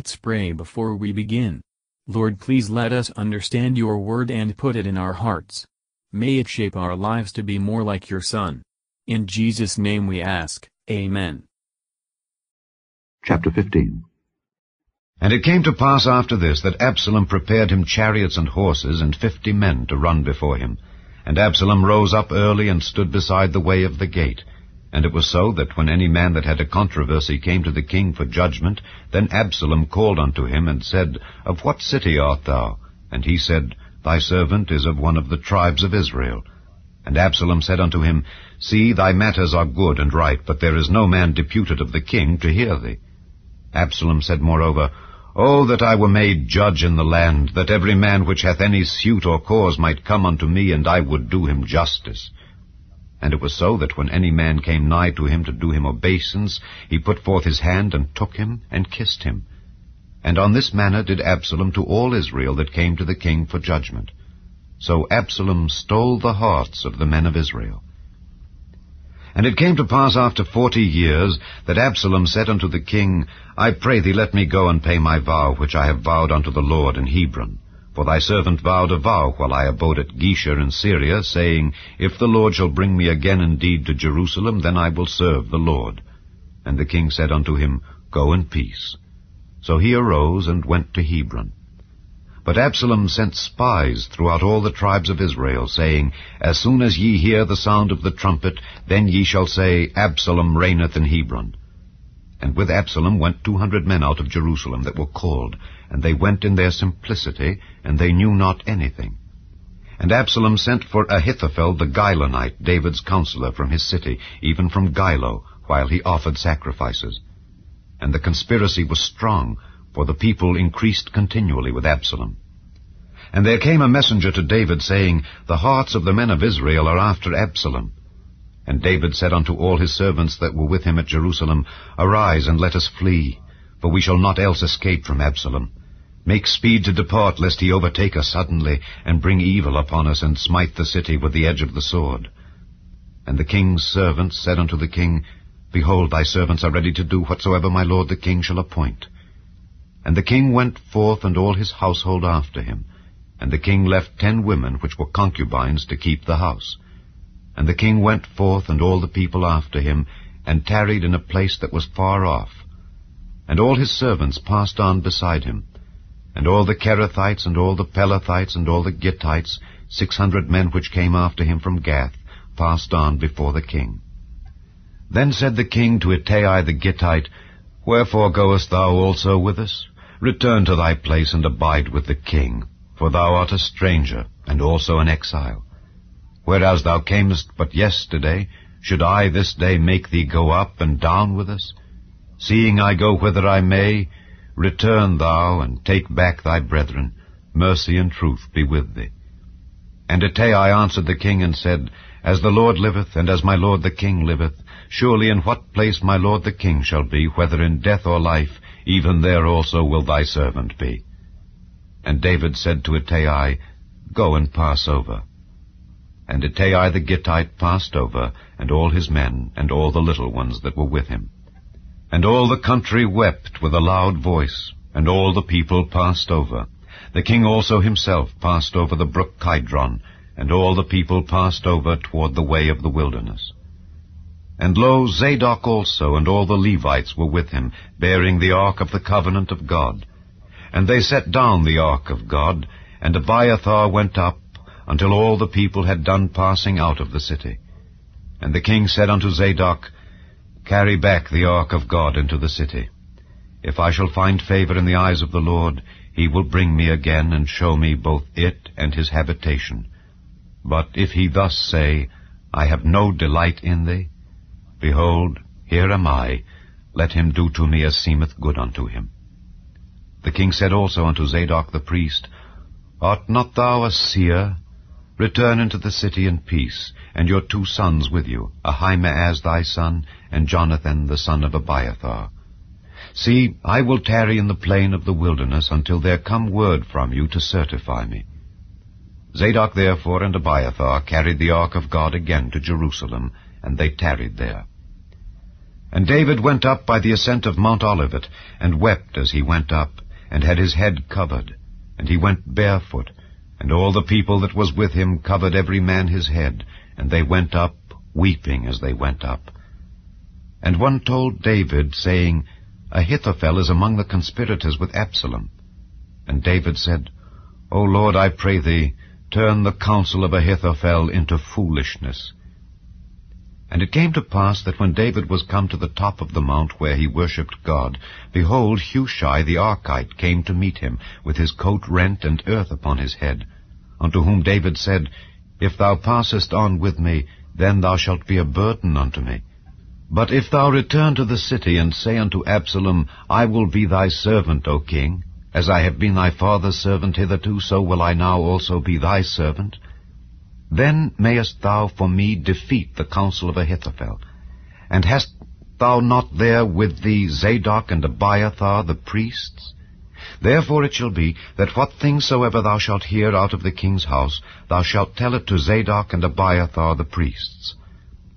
Let's pray before we begin. Lord please let us understand your word and put it in our hearts. May it shape our lives to be more like your Son. In Jesus' name we ask, Amen. Chapter 15 And it came to pass after this that Absalom prepared him chariots and horses and fifty men to run before him. And Absalom rose up early and stood beside the way of the gate. And it was so that when any man that had a controversy came to the king for judgment, then Absalom called unto him and said, Of what city art thou? And he said, Thy servant is of one of the tribes of Israel. And Absalom said unto him, See, thy matters are good and right, but there is no man deputed of the king to hear thee. Absalom said moreover, O that I were made judge in the land, that every man which hath any suit or cause might come unto me, and I would do him justice. And it was so that when any man came nigh to him to do him obeisance, he put forth his hand and took him and kissed him. And on this manner did Absalom to all Israel that came to the king for judgment. So Absalom stole the hearts of the men of Israel. And it came to pass after forty years that Absalom said unto the king, I pray thee let me go and pay my vow which I have vowed unto the Lord in Hebron. For thy servant vowed a vow while I abode at Geshur in Syria, saying, If the Lord shall bring me again indeed to Jerusalem, then I will serve the Lord. And the king said unto him, Go in peace. So he arose and went to Hebron. But Absalom sent spies throughout all the tribes of Israel, saying, As soon as ye hear the sound of the trumpet, then ye shall say, Absalom reigneth in Hebron. And with Absalom went two hundred men out of Jerusalem that were called, and they went in their simplicity, and they knew not anything. And Absalom sent for Ahithophel the Gilonite, David's counselor, from his city, even from Giloh, while he offered sacrifices. And the conspiracy was strong, for the people increased continually with Absalom. And there came a messenger to David, saying, The hearts of the men of Israel are after Absalom. And David said unto all his servants that were with him at Jerusalem, Arise, and let us flee, for we shall not else escape from Absalom. Make speed to depart, lest he overtake us suddenly, and bring evil upon us, and smite the city with the edge of the sword. And the king's servants said unto the king, Behold, thy servants are ready to do whatsoever my lord the king shall appoint. And the king went forth, and all his household after him. And the king left ten women which were concubines to keep the house. And the king went forth, and all the people after him, and tarried in a place that was far off. And all his servants passed on beside him. And all the Cherethites, and all the Pelethites, and all the Gittites, six hundred men which came after him from Gath, passed on before the king. Then said the king to Ittai the Gittite, Wherefore goest thou also with us? Return to thy place, and abide with the king, for thou art a stranger, and also an exile. Whereas thou camest but yesterday, should I this day make thee go up and down with us? Seeing I go whither I may, return thou, and take back thy brethren. Mercy and truth be with thee. And Ittai answered the king and said, As the Lord liveth, and as my lord the king liveth, surely in what place my lord the king shall be, whether in death or life, even there also will thy servant be. And David said to Ittai, Go and pass over. And Ittai the Gittite passed over, and all his men, and all the little ones that were with him. And all the country wept with a loud voice, and all the people passed over. The king also himself passed over the brook Kidron, and all the people passed over toward the way of the wilderness. And lo, Zadok also and all the Levites were with him, bearing the ark of the covenant of God. And they set down the ark of God, and Abiathar went up, until all the people had done passing out of the city. And the king said unto Zadok, Carry back the ark of God into the city. If I shall find favor in the eyes of the Lord, he will bring me again and show me both it and his habitation. But if he thus say, I have no delight in thee, behold, here am I, let him do to me as seemeth good unto him. The king said also unto Zadok the priest, Art not thou a seer? Return into the city in peace, and your two sons with you, Ahimaaz thy son, and Jonathan the son of Abiathar. See, I will tarry in the plain of the wilderness until there come word from you to certify me. Zadok therefore and Abiathar carried the ark of God again to Jerusalem, and they tarried there. And David went up by the ascent of Mount Olivet, and wept as he went up, and had his head covered. And he went barefoot, and all the people that was with him covered every man his head, and they went up, weeping as they went up. And one told David, saying, Ahithophel is among the conspirators with Absalom. And David said, O Lord, I pray thee, turn the counsel of Ahithophel into foolishness. And it came to pass that when David was come to the top of the mount where he worshipped God, behold, Hushai the Archite came to meet him, with his coat rent and earth upon his head. Unto whom David said, If thou passest on with me, then thou shalt be a burden unto me. But if thou return to the city, and say unto Absalom, I will be thy servant, O king, as I have been thy father's servant hitherto, so will I now also be thy servant, then mayest thou for me defeat the counsel of Ahithophel. And hast thou not there with thee Zadok and Abiathar the priests? Therefore it shall be, that what things soever thou shalt hear out of the king's house, thou shalt tell it to Zadok and Abiathar the priests.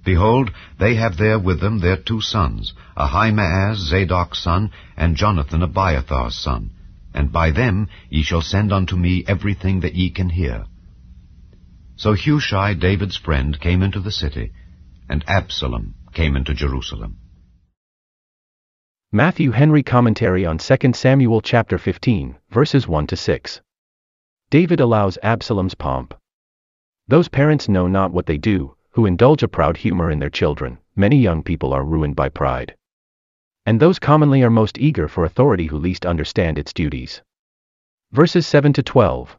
Behold, they have there with them their two sons, Ahimaaz Zadok's son, and Jonathan Abiathar's son. And by them ye shall send unto me everything that ye can hear. So Hushai, David's friend, came into the city, and Absalom came into Jerusalem. Matthew Henry Commentary on 2 Samuel chapter 15, verses 1 to 6. David allows Absalom's pomp. Those parents know not what they do, who indulge a proud humor in their children. Many young people are ruined by pride. And those commonly are most eager for authority who least understand its duties. Verses 7 to 12.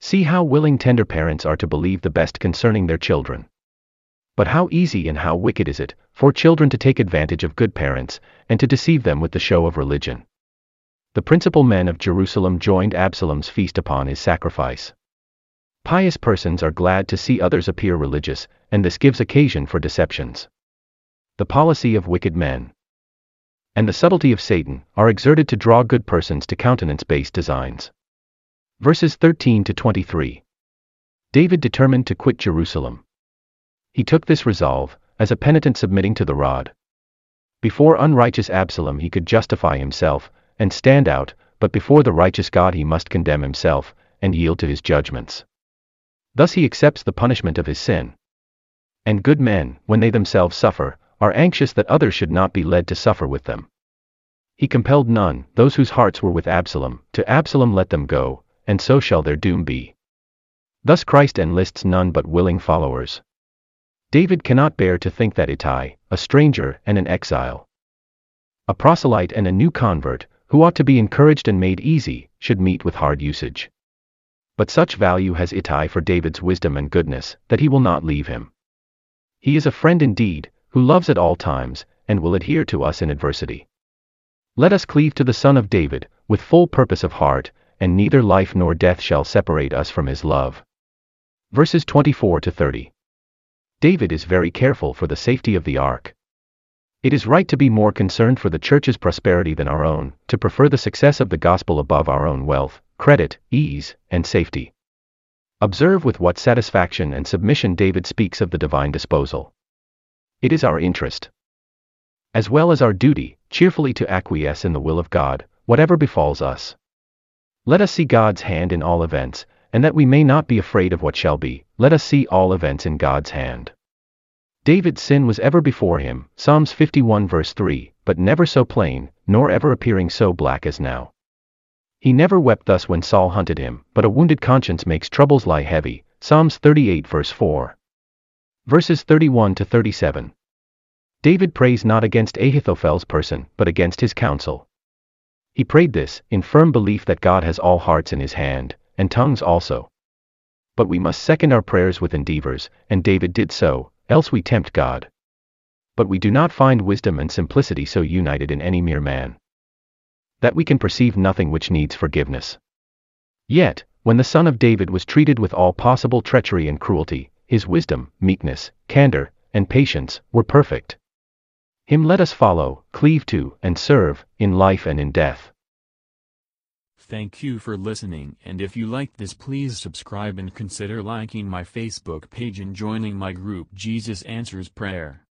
See how willing tender parents are to believe the best concerning their children. But how easy and how wicked is it for children to take advantage of good parents and to deceive them with the show of religion. The principal men of Jerusalem joined Absalom's feast upon his sacrifice. Pious persons are glad to see others appear religious, and this gives occasion for deceptions. The policy of wicked men and the subtlety of Satan are exerted to draw good persons to countenance base designs. Verses 13 to 23. David determined to quit Jerusalem. He took this resolve, as a penitent submitting to the rod. Before unrighteous Absalom he could justify himself, and stand out, but before the righteous God he must condemn himself, and yield to his judgments. Thus he accepts the punishment of his sin. And good men, when they themselves suffer, are anxious that others should not be led to suffer with them. He compelled none, those whose hearts were with Absalom, to Absalom let them go, and so shall their doom be. Thus Christ enlists none but willing followers. David cannot bear to think that Ittai, a stranger and an exile, a proselyte and a new convert, who ought to be encouraged and made easy, should meet with hard usage. But such value has Ittai for David's wisdom and goodness, that he will not leave him. He is a friend indeed, who loves at all times, and will adhere to us in adversity. Let us cleave to the Son of David, with full purpose of heart, and neither life nor death shall separate us from his love. Verses 24 to 30. David is very careful for the safety of the ark. It is right to be more concerned for the church's prosperity than our own, to prefer the success of the gospel above our own wealth, credit, ease, and safety. Observe with what satisfaction and submission David speaks of the divine disposal. It is our interest, as well as our duty, cheerfully to acquiesce in the will of God, whatever befalls us. Let us see God's hand in all events, and that we may not be afraid of what shall be, let us see all events in God's hand. David's sin was ever before him, Psalms 51 verse 3, but never so plain, nor ever appearing so black as now. He never wept thus when Saul hunted him, but a wounded conscience makes troubles lie heavy, Psalms 38 verse 4. Verses 31 to 37. David prays not against Ahithophel's person, but against his counsel. He prayed this, in firm belief that God has all hearts in his hand, and tongues also. But we must second our prayers with endeavors, and David did so, else we tempt God. But we do not find wisdom and simplicity so united in any mere man. That we can perceive nothing which needs forgiveness. Yet, when the son of David was treated with all possible treachery and cruelty, his wisdom, meekness, candor, and patience were perfect. Him let us follow, cleave to, and serve, in life and in death. Thank you for listening and if you liked this please subscribe and consider liking my Facebook page and joining my group Jesus Answers Prayer.